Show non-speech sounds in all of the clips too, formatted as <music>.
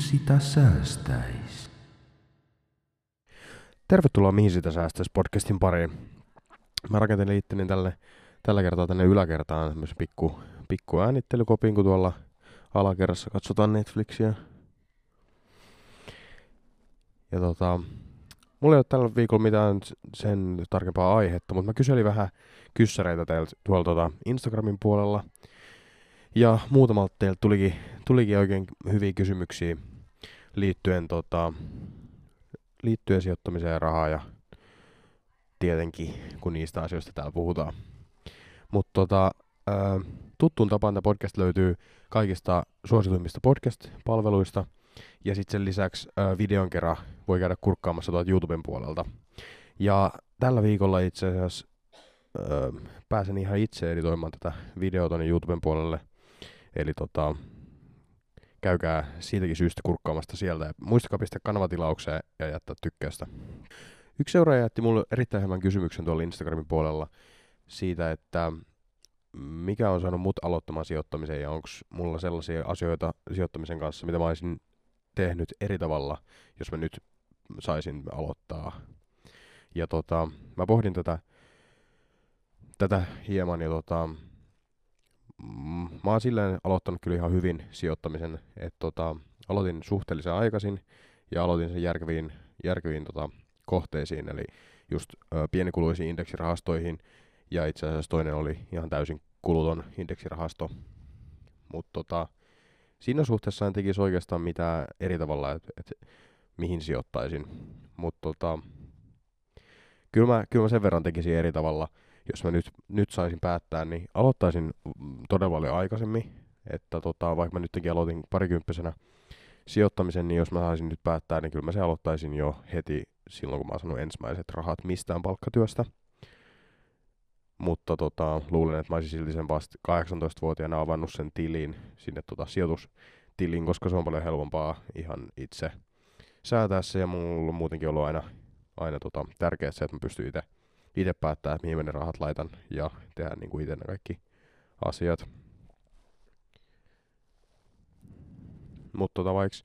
sitä säästäisi? Tervetuloa Mihin sitä säästäisi podcastin pariin. Mä rakentelin itteni tälle, tällä kertaa tänne yläkertaan tämmöisen pikku, pikku äänittelykopin, kun tuolla alakerrassa katsotaan Netflixiä. Ja tota, mulla ei ole tällä viikolla mitään sen tarkempaa aihetta, mutta mä kyselin vähän kyssäreitä teiltä tuolla tota Instagramin puolella. Ja muutamalta teiltä tulikin, tulikin oikein hyviä kysymyksiä liittyen, tota, liittyen sijoittamiseen rahaa ja tietenkin, kun niistä asioista täällä puhutaan. Mutta tota, tuttuun tapaan tämä podcast löytyy kaikista suosituimmista podcast-palveluista. Ja sitten sen lisäksi ää, videon kerran voi käydä kurkkaamassa tuolta YouTuben puolelta. Ja tällä viikolla itse asiassa ää, pääsen ihan itse editoimaan tätä videota tuonne YouTuben puolelle. Eli tota, käykää siitäkin syystä kurkkaamasta sieltä. Ja muistakaa pistää kanavatilaukseen ja jättää tykkäystä. Yksi seuraaja jätti mulle erittäin hyvän kysymyksen tuolla Instagramin puolella siitä, että mikä on saanut mut aloittamaan sijoittamisen ja onko mulla sellaisia asioita sijoittamisen kanssa, mitä mä olisin tehnyt eri tavalla, jos mä nyt saisin aloittaa. Ja tota, mä pohdin tätä, tätä hieman ja tota, mm, mä oon silleen aloittanut kyllä ihan hyvin sijoittamisen, että tota, aloitin suhteellisen aikaisin ja aloitin sen järkeviin, järkeviin tota, kohteisiin, eli just ö, pienikuluisiin indeksirahastoihin, ja itse asiassa toinen oli ihan täysin kuluton indeksirahasto. Mutta tota, siinä suhteessa en tekisi oikeastaan mitään eri tavalla, että et, mihin sijoittaisin. Mutta tota, kyllä, mä, kyllä mä sen verran tekisin eri tavalla, jos mä nyt, nyt saisin päättää, niin aloittaisin todella paljon aikaisemmin. Että tota, vaikka mä nytkin aloitin parikymppisenä sijoittamisen, niin jos mä saisin nyt päättää, niin kyllä mä se aloittaisin jo heti silloin, kun mä saanut ensimmäiset rahat mistään palkkatyöstä. Mutta tota, luulen, että mä olisin silti sen vasta 18-vuotiaana avannut sen tilin sinne tota sijoitustiliin, koska se on paljon helpompaa ihan itse säätää se. Ja mulla on muutenkin ollut aina, aina tota, tärkeää se, että mä pystyn itse itse päättää, että mihin ne rahat laitan ja tehdä niin kuin itse ne kaikki asiat. Mutta tota, vaikka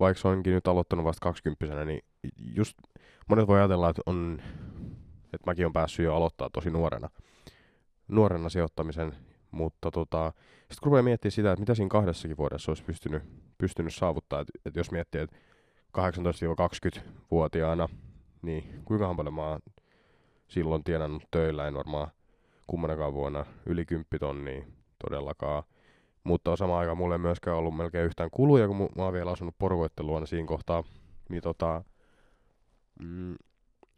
vaikka onkin nyt aloittanut vasta 20 niin just monet voi ajatella, että, on, että mäkin on päässyt jo aloittaa tosi nuorena, nuorena sijoittamisen, mutta tota, sitten kun rupeaa miettimään sitä, että mitä siinä kahdessakin vuodessa olisi pystynyt, pystynyt saavuttaa, että, että jos miettii, että 18-20-vuotiaana, niin kuinka paljon mä oon silloin tienannut töillä, en varmaan kummanekaan vuonna yli 10 tonnia todellakaan. Mutta samaan aikaan mulla ei myöskään ollut melkein yhtään kuluja, kun mä oon vielä asunut porukoitten luona siinä kohtaa. Niin tota, mm,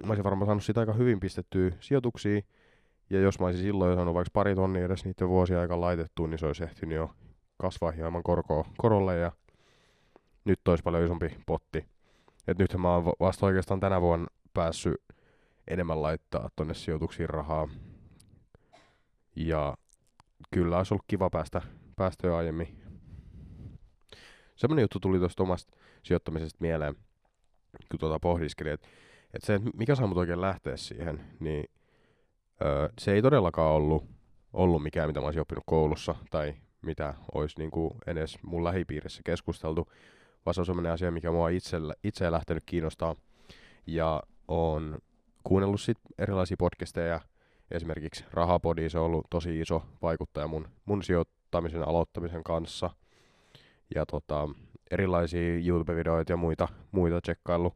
mä olisin varmaan saanut sitä aika hyvin pistettyä sijoituksia. Ja jos mä olisin silloin jo saanut vaikka pari tonnia edes niiden vuosia aika laitettu, niin se olisi ehtinyt jo kasvaa hieman korkoa, korolle ja nyt olisi paljon isompi potti. Et nythän mä oon vasta oikeastaan tänä vuonna päässyt enemmän laittaa tonne sijoituksiin rahaa. Ja kyllä olisi ollut kiva päästä, päästä jo aiemmin. Semmoinen juttu tuli tuosta omasta sijoittamisesta mieleen, kun tuota pohdiskelin, että, että se, mikä saa mut oikein lähteä siihen, niin öö, se ei todellakaan ollut, ollut mikään, mitä mä olisin oppinut koulussa, tai mitä olisi niin kuin edes mun lähipiirissä keskusteltu, vaan se on semmoinen asia, mikä mua itse, itse lähtenyt kiinnostaa. Ja on kuunnellut sit erilaisia podcasteja, esimerkiksi Rahapodi, se on ollut tosi iso vaikuttaja mun, mun sijoittamisen aloittamisen kanssa. Ja tota, erilaisia YouTube-videoita ja muita, muita tsekkaillut.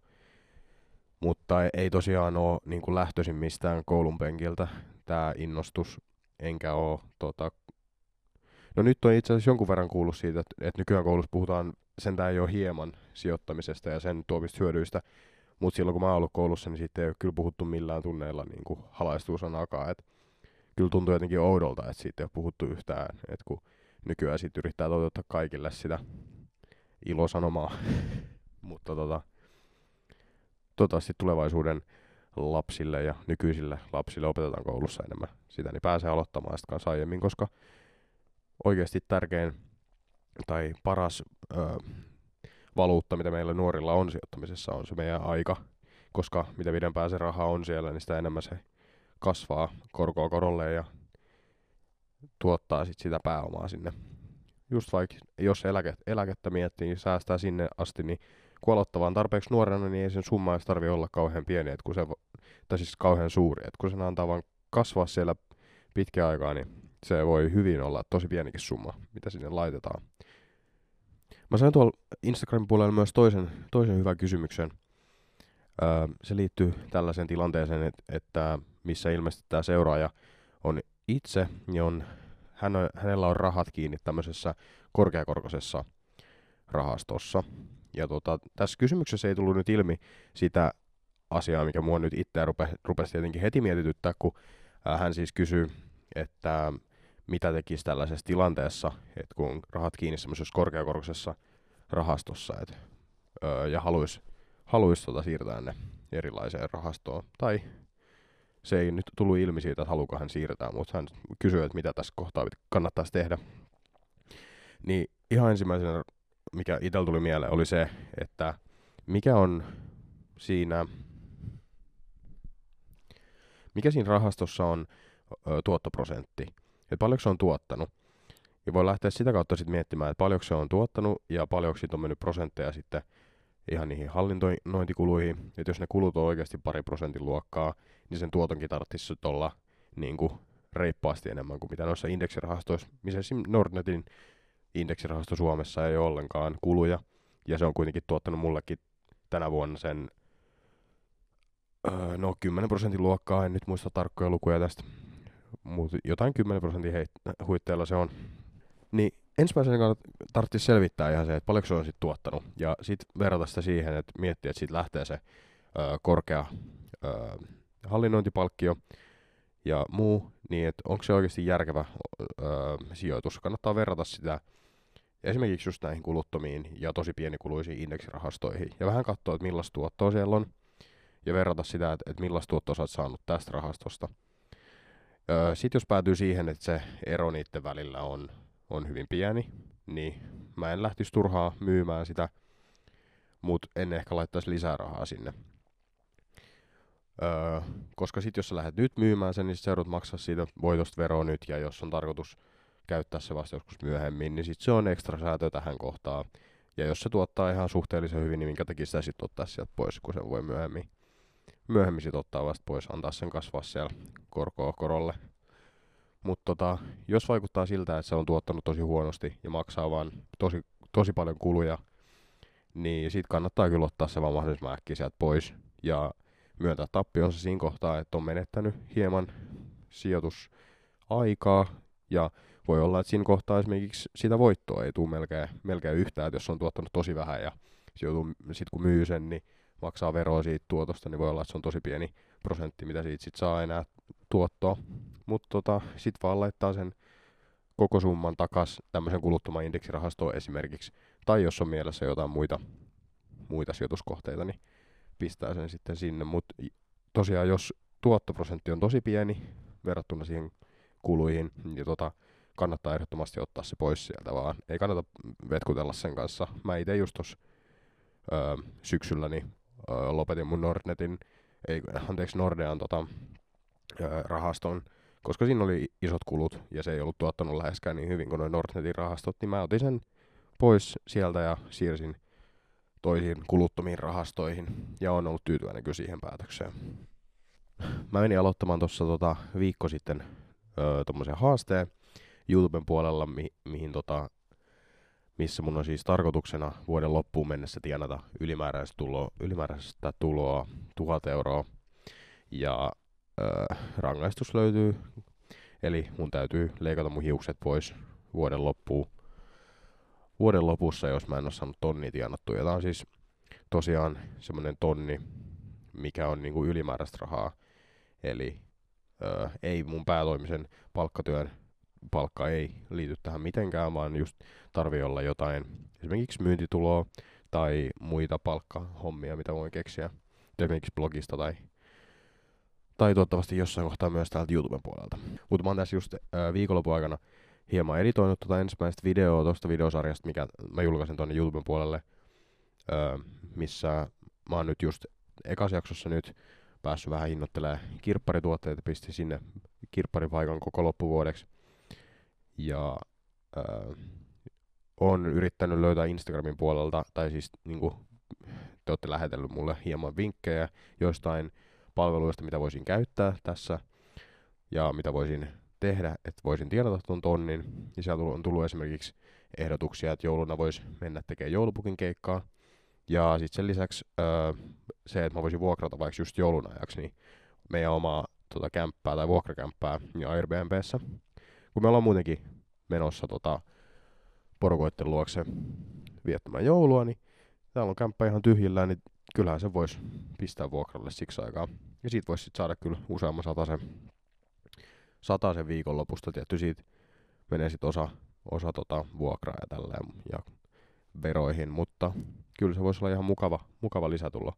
Mutta ei tosiaan ole niin lähtöisin mistään koulun penkiltä tämä innostus, enkä ole tota, No nyt on itse asiassa jonkun verran kuullut siitä, että, että nykyään koulussa puhutaan sentään jo hieman sijoittamisesta ja sen tuovista hyödyistä, mutta silloin kun mä oon ollut koulussa, niin sitten ei ole kyllä puhuttu millään tunneilla niin kuin halaistuusanakaan. Et kyllä tuntuu jotenkin oudolta, että siitä ei ole puhuttu yhtään. Et kun nykyään sitten yrittää toteuttaa kaikille sitä ilosanomaa. <laughs> Mutta tota, toivottavasti tulevaisuuden lapsille ja nykyisille lapsille opetetaan koulussa enemmän sitä, niin pääsee aloittamaan sitä kanssa aiemmin, koska oikeasti tärkein tai paras ö, valuutta, mitä meillä nuorilla on sijoittamisessa, on se meidän aika, koska mitä pidempään se raha on siellä, niin sitä enemmän se kasvaa korkoa korolle ja tuottaa sit sitä pääomaa sinne. Just vaikka jos eläke, eläkettä miettii, niin säästää sinne asti, niin kun aloittaa vaan tarpeeksi nuorena, niin ei sen summa edes tarvitse olla kauhean pieni, että kun se, tai siis kauhean suuri, että kun sen antaa vaan kasvaa siellä pitkä aikaa, niin se voi hyvin olla tosi pienikin summa, mitä sinne laitetaan. Mä sain tuolla Instagramin puolella myös toisen, toisen hyvän kysymyksen. Öö, se liittyy tällaiseen tilanteeseen, että, että missä ilmeisesti tämä seuraaja on itse, niin on, hän on, hänellä on rahat kiinni tämmöisessä korkeakorkoisessa rahastossa. Ja tota, tässä kysymyksessä ei tullut nyt ilmi sitä asiaa, mikä mua nyt itseä rupe, rupesi tietenkin heti mietityttää, kun hän siis kysyy, että mitä tekisi tällaisessa tilanteessa, että kun on rahat kiinni semmoisessa korkeakorkoisessa rahastossa et, öö, ja haluaisi haluais tota siirtää ne erilaiseen rahastoon. Tai se ei nyt tullut ilmi siitä, että haluuko hän siirtää, mutta hän kysyy, että mitä tässä kohtaa kannattaisi tehdä. Niin ihan ensimmäisenä, mikä itsellä tuli mieleen, oli se, että mikä on siinä, mikä siinä rahastossa on ö, tuottoprosentti että paljonko se on tuottanut. Ja voi lähteä sitä kautta sitten miettimään, että paljonko se on tuottanut ja paljonko siitä on mennyt prosentteja sitten ihan niihin hallinnointikuluihin. Että jos ne kulut on oikeasti pari prosentin luokkaa, niin sen tuotonkin tarvitsisi olla niin kuin reippaasti enemmän kuin mitä noissa indeksirahastoissa, missä esimerkiksi Nordnetin indeksirahasto Suomessa ei ole ollenkaan kuluja, ja se on kuitenkin tuottanut mullekin tänä vuonna sen öö, no 10 prosentin luokkaa, en nyt muista tarkkoja lukuja tästä, mutta jotain 10 prosentin heit- huitteilla se on. Niin ensimmäisenä tarvitsisi selvittää ihan se, että paljonko se on sitten tuottanut. Ja sitten verrata sitä siihen, että miettiä, että siitä lähtee se ö, korkea ö, hallinnointipalkkio ja muu, niin että onko se oikeasti järkevä ö, sijoitus. Kannattaa verrata sitä esimerkiksi just näihin kuluttomiin ja tosi pienikuluisiin indeksirahastoihin. Ja vähän katsoa, että millaista tuottoa siellä on. Ja verrata sitä, että, että millaista tuottoa sä oot saanut tästä rahastosta. Sitten jos päätyy siihen, että se ero niiden välillä on, on hyvin pieni, niin mä en lähtisi turhaa myymään sitä, mutta en ehkä laittaisi lisää rahaa sinne. Öö, koska sitten jos sä lähdet nyt myymään sen, niin sä joudut maksaa siitä voitosta veroa nyt, ja jos on tarkoitus käyttää se vasta joskus myöhemmin, niin sitten se on ekstra säätö tähän kohtaan. Ja jos se tuottaa ihan suhteellisen hyvin, niin minkä takia sitä sitten ottaa sieltä pois, kun se voi myöhemmin myöhemmin sit ottaa vasta pois, antaa sen kasvaa siellä korkoa korolle. Mutta tota, jos vaikuttaa siltä, että se on tuottanut tosi huonosti ja maksaa vaan tosi, tosi paljon kuluja, niin sit kannattaa kyllä ottaa se vaan mahdollisimman äkkiä sieltä pois ja myöntää tappionsa siinä kohtaa, että on menettänyt hieman sijoitusaikaa ja voi olla, että siinä kohtaa esimerkiksi sitä voittoa ei tule melkein, melkein yhtään, että jos on tuottanut tosi vähän ja sitten kun myy sen, niin maksaa veroa siitä tuotosta, niin voi olla, että se on tosi pieni prosentti, mitä siitä sit saa enää tuottoa. Mutta tota, sitten vaan laittaa sen koko summan takas tämmöisen kuluttoman indeksirahastoon esimerkiksi. Tai jos on mielessä jotain muita, muita sijoituskohteita, niin pistää sen sitten sinne. Mutta tosiaan, jos tuottoprosentti on tosi pieni verrattuna siihen kuluihin, niin tota, kannattaa ehdottomasti ottaa se pois sieltä vaan. Ei kannata vetkutella sen kanssa. Mä itse just tuossa öö, syksyllä niin lopetin mun Nordnetin, ei, anteeksi Nordean tota, rahaston, koska siinä oli isot kulut ja se ei ollut tuottanut läheskään niin hyvin kuin noin Nordnetin rahastot, niin mä otin sen pois sieltä ja siirsin toisiin kuluttomiin rahastoihin ja on ollut tyytyväinen kyllä siihen päätökseen. Mä menin aloittamaan tuossa tota, viikko sitten öö, tommosen haasteen YouTuben puolella, mi- mihin tota, missä mun on siis tarkoituksena vuoden loppuun mennessä tienata ylimääräistä tuloa, ylimääräistä tuloa 1000 euroa. Ja äh, rangaistus löytyy, eli mun täytyy leikata mun hiukset pois vuoden loppuun. Vuoden lopussa, jos mä en ole saanut tonni tienattua. Ja tää on siis tosiaan semmonen tonni, mikä on niinku ylimääräistä rahaa. Eli äh, ei mun päätoimisen palkkatyön palkka ei liity tähän mitenkään, vaan just tarvii olla jotain esimerkiksi myyntituloa tai muita palkkahommia, mitä voin keksiä esimerkiksi blogista tai, tai toivottavasti jossain kohtaa myös täältä YouTuben puolelta. Mutta mä oon tässä just viikonlopun aikana hieman editoinut tuota ensimmäistä videoa tuosta videosarjasta, mikä mä julkaisen tuonne YouTuben puolelle, missä mä oon nyt just ekas jaksossa nyt päässyt vähän hinnoittelemaan kirpparituotteita, pistin sinne kirpparipaikan koko loppuvuodeksi ja äh, on yrittänyt löytää Instagramin puolelta, tai siis niinku, te olette lähetellyt mulle hieman vinkkejä joistain palveluista, mitä voisin käyttää tässä, ja mitä voisin tehdä, että voisin tienata tuon tonnin. Ja sieltä on tullut esimerkiksi ehdotuksia, että jouluna voisi mennä tekemään joulupukin keikkaa. Ja sitten sen lisäksi öö, se, että mä voisin vuokrata vaikka just joulun ajaksi, niin meidän omaa tota, kämppää tai vuokrakämppää ja Airbnbssä. Kun me ollaan muutenkin menossa tota, porukoitten luokse viettämään joulua, niin täällä on kämppä ihan tyhjillään, niin kyllähän se voisi pistää vuokralle siksi aikaa. Ja siitä voisi saada kyllä useamman sataisen, sataisen viikonlopusta, tietty siitä menee sitten osa, osa tota vuokraa ja tälleen ja veroihin, mutta kyllä se voisi olla ihan mukava, mukava lisätulo.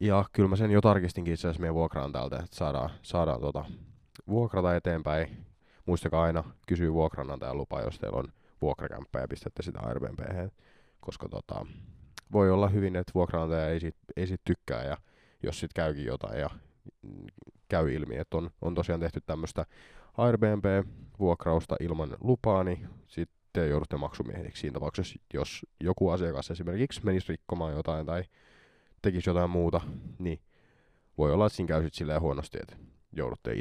Ja kyllä mä sen jo tarkistinkin itse asiassa meidän vuokraan täältä, että saadaan, saadaan tota, vuokrata eteenpäin. Muistakaa aina kysyä vuokranantajan lupa, jos teillä on vuokrakämppä ja pistätte sitä Airbnb, koska tota, voi olla hyvin, että vuokranantaja ei sit, ei sit tykkää ja jos sitten käykin jotain ja käy ilmi, että on, on tosiaan tehty tämmöistä Airbnb-vuokrausta ilman lupaa, niin sitten joudutte maksumiehiksi siinä tapauksessa, jos joku asiakas esimerkiksi menisi rikkomaan jotain tai tekisi jotain muuta, niin voi olla, että siinä käy silleen huonosti, että joudutte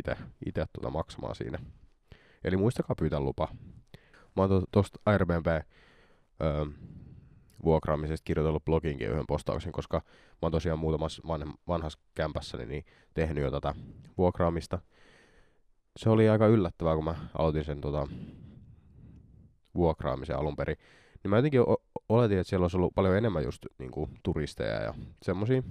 itse tuota maksamaan siinä. Eli muistakaa pyytää lupa. Mä oon tuosta Airbnb öö, vuokraamisesta kirjoitellut bloginkin yhden postauksen, koska mä oon tosiaan muutamassa van, vanhassa kämpässäni niin tehnyt jo tätä vuokraamista. Se oli aika yllättävää, kun mä aloitin sen tota, vuokraamisen alun perin. Niin mä jotenkin o- oletin, että siellä olisi ollut paljon enemmän just niin kuin, turisteja ja semmosia.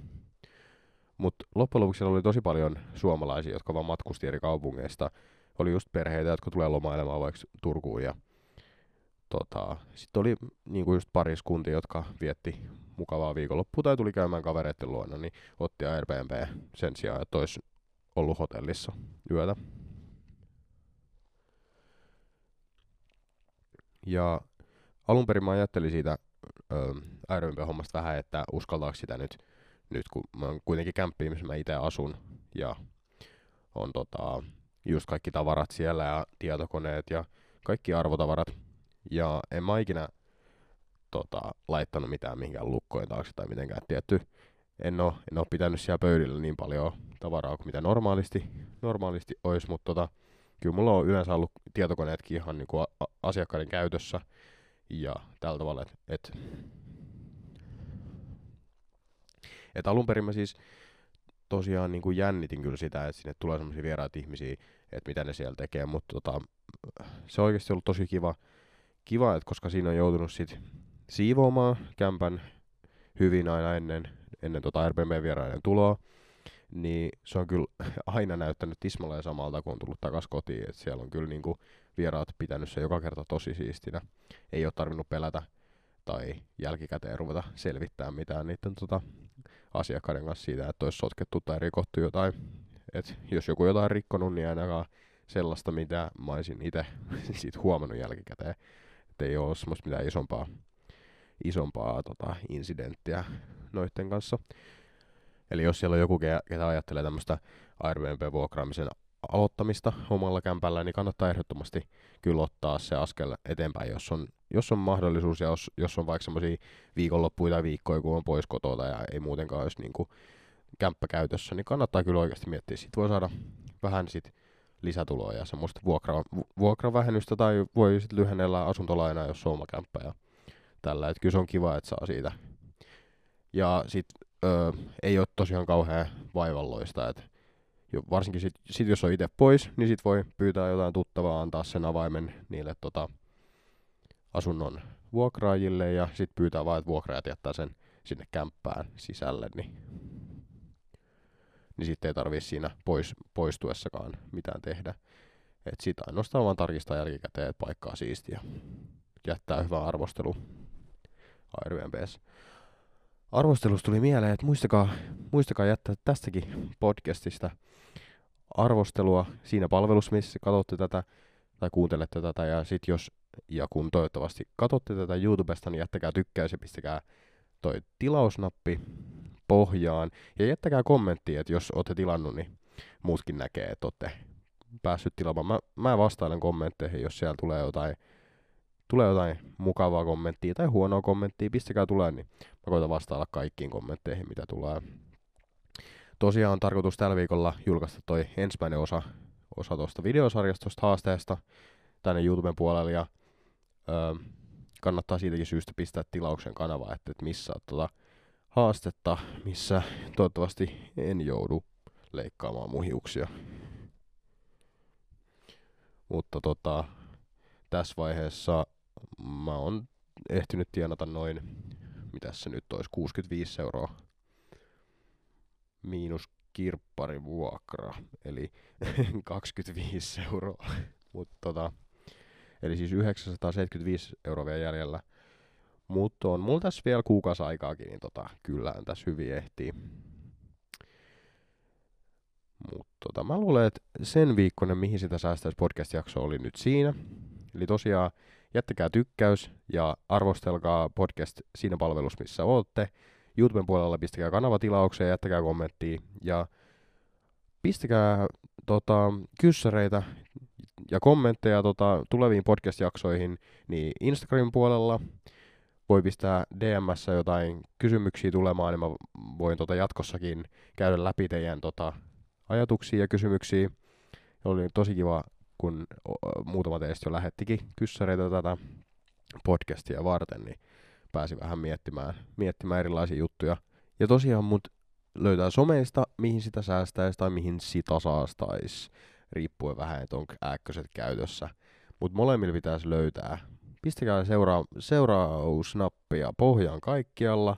Mutta loppujen lopuksi siellä oli tosi paljon suomalaisia, jotka vaan matkusti eri kaupungeista. Oli just perheitä, jotka tulee lomailemaan vaikka Turkuun ja tota, sitten oli niinku just pariskuntia, jotka vietti mukavaa viikonloppua tai tuli käymään kavereiden luona, niin otti Airbnb sen sijaan, että olisi ollut hotellissa yötä. Ja alun perin mä ajattelin siitä ö, Airbnb-hommasta vähän, että uskaltaako sitä nyt, nyt kun mä oon kuitenkin kämppi, missä mä itse asun ja on tota, just kaikki tavarat siellä ja tietokoneet ja kaikki arvotavarat, ja en mä ikinä tota, laittanut mitään mihinkään lukkojen taakse tai mitenkään tietty. En oo, en oo pitänyt siellä pöydillä niin paljon tavaraa kuin mitä normaalisti, normaalisti olisi, mutta tota, kyllä mulla on yleensä ollut tietokoneetkin ihan niinku a- asiakkaiden käytössä ja tällä tavalla, että et, et alun perin mä siis tosiaan niin kuin jännitin kyllä sitä, että sinne tulee semmoisia vieraita ihmisiä, että mitä ne siellä tekee, mutta tota, se on oikeasti ollut tosi kiva, kiva, että koska siinä on joutunut sit siivoamaan kämpän hyvin aina ennen, ennen tota Airbnb-vieraiden tuloa, niin se on kyllä <laughs> aina näyttänyt tismalleen samalta, kun on tullut takas kotiin. Et siellä on kyllä niinku vieraat pitänyt se joka kerta tosi siistinä. Ei ole tarvinnut pelätä tai jälkikäteen ruveta selvittämään mitään niiden tota, asiakkaiden kanssa siitä, että olisi sotkettu tai rikottu jotain. Et jos joku jotain rikkonut, niin ainakaan sellaista, mitä mä olisin itse <laughs> siitä huomannut jälkikäteen että ei ole semmoista mitään isompaa, isompaa tota, incidenttiä noiden kanssa. Eli jos siellä on joku, ketä ajattelee tämmöistä Airbnb-vuokraamisen aloittamista omalla kämpällä, niin kannattaa ehdottomasti kyllä ottaa se askel eteenpäin, jos on, jos on mahdollisuus ja jos, jos on vaikka semmoisia viikonloppuja tai viikkoja, kun on pois kotota ja ei muutenkaan olisi niin kuin kämppä käytössä, niin kannattaa kyllä oikeasti miettiä. Sitten voi saada vähän sit lisätuloa ja semmoista vuokra, vuokravähennystä tai voi sitten lyhennellä asuntolainaa, jos on oma kämppä ja tällä. Et kyllä se on kiva, että saa siitä. Ja sitten ei ole tosiaan kauhean vaivalloista, että jo, varsinkin sit, sit, jos on itse pois, niin sit voi pyytää jotain tuttavaa antaa sen avaimen niille tota, asunnon vuokraajille ja sitten pyytää vaan, että vuokraajat jättää sen sinne kämppään sisälle, niin niin sitten ei tarvii siinä pois, poistuessakaan mitään tehdä. Et sit ainoastaan vaan tarkistaa jälkikäteen, että paikkaa siistiä. Jättää hyvä arvostelu Airbnbs. Arvostelusta tuli mieleen, että muistakaa, muistakaa jättää tästäkin podcastista arvostelua siinä palvelussa, missä katsotte tätä tai kuuntelette tätä. Ja sit jos ja kun toivottavasti katsotte tätä YouTubesta, niin jättäkää tykkäys ja pistäkää toi tilausnappi pohjaan. Ja jättäkää kommentti, että jos olette tilannut, niin muutkin näkee, että olette päässyt tilaamaan. Mä, mä vastailen kommentteihin, jos siellä tulee jotain tulee jotain mukavaa kommenttia tai huonoa kommenttia, pistäkää tulee, niin mä koitan vastailla kaikkiin kommentteihin, mitä tulee. Tosiaan on tarkoitus tällä viikolla julkaista toi ensimmäinen osa, osa tuosta videosarjasta, tuosta haasteesta tänne YouTuben puolelle, ja öö, kannattaa siitäkin syystä pistää tilauksen kanava, että, että missä on tuota haastetta, missä toivottavasti en joudu leikkaamaan muhiuksia. Mutta tota, tässä vaiheessa mä oon ehtinyt tienata noin, mitä se nyt olisi, 65 euroa miinus kirpparivuokra, eli <laughs> 25 euroa. Mut tota, eli siis 975 euroa vielä jäljellä. Mutta on mulla tässä vielä kuukausi aikaakin, niin tota, kyllähän tässä hyvin ehtii. Mutta tota, mä luulen, että sen viikkoinen, mihin sitä säästäisi podcast-jakso oli nyt siinä. Eli tosiaan jättäkää tykkäys ja arvostelkaa podcast siinä palvelussa, missä olette. YouTuben puolella pistäkää kanavatilaukseen ja jättäkää kommenttia. Ja pistäkää tota, kyssäreitä ja kommentteja tota, tuleviin podcast-jaksoihin niin Instagramin puolella. Voi pistää DMS jotain kysymyksiä tulemaan, niin mä voin tota, jatkossakin käydä läpi teidän tota, ajatuksia ja kysymyksiä. Oli tosi kiva, kun muutama teistä jo lähettikin kyssäreitä tätä podcastia varten, niin pääsi vähän miettimään, miettimään erilaisia juttuja. Ja tosiaan mut löytää someista, mihin sitä säästäisi tai mihin sitä saastaisi, riippuen vähän, että onko ääkköset käytössä. Mutta molemmilla pitäisi löytää. Pistäkää seura- seurausnappia pohjaan kaikkialla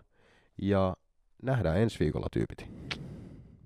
ja nähdään ensi viikolla tyypit.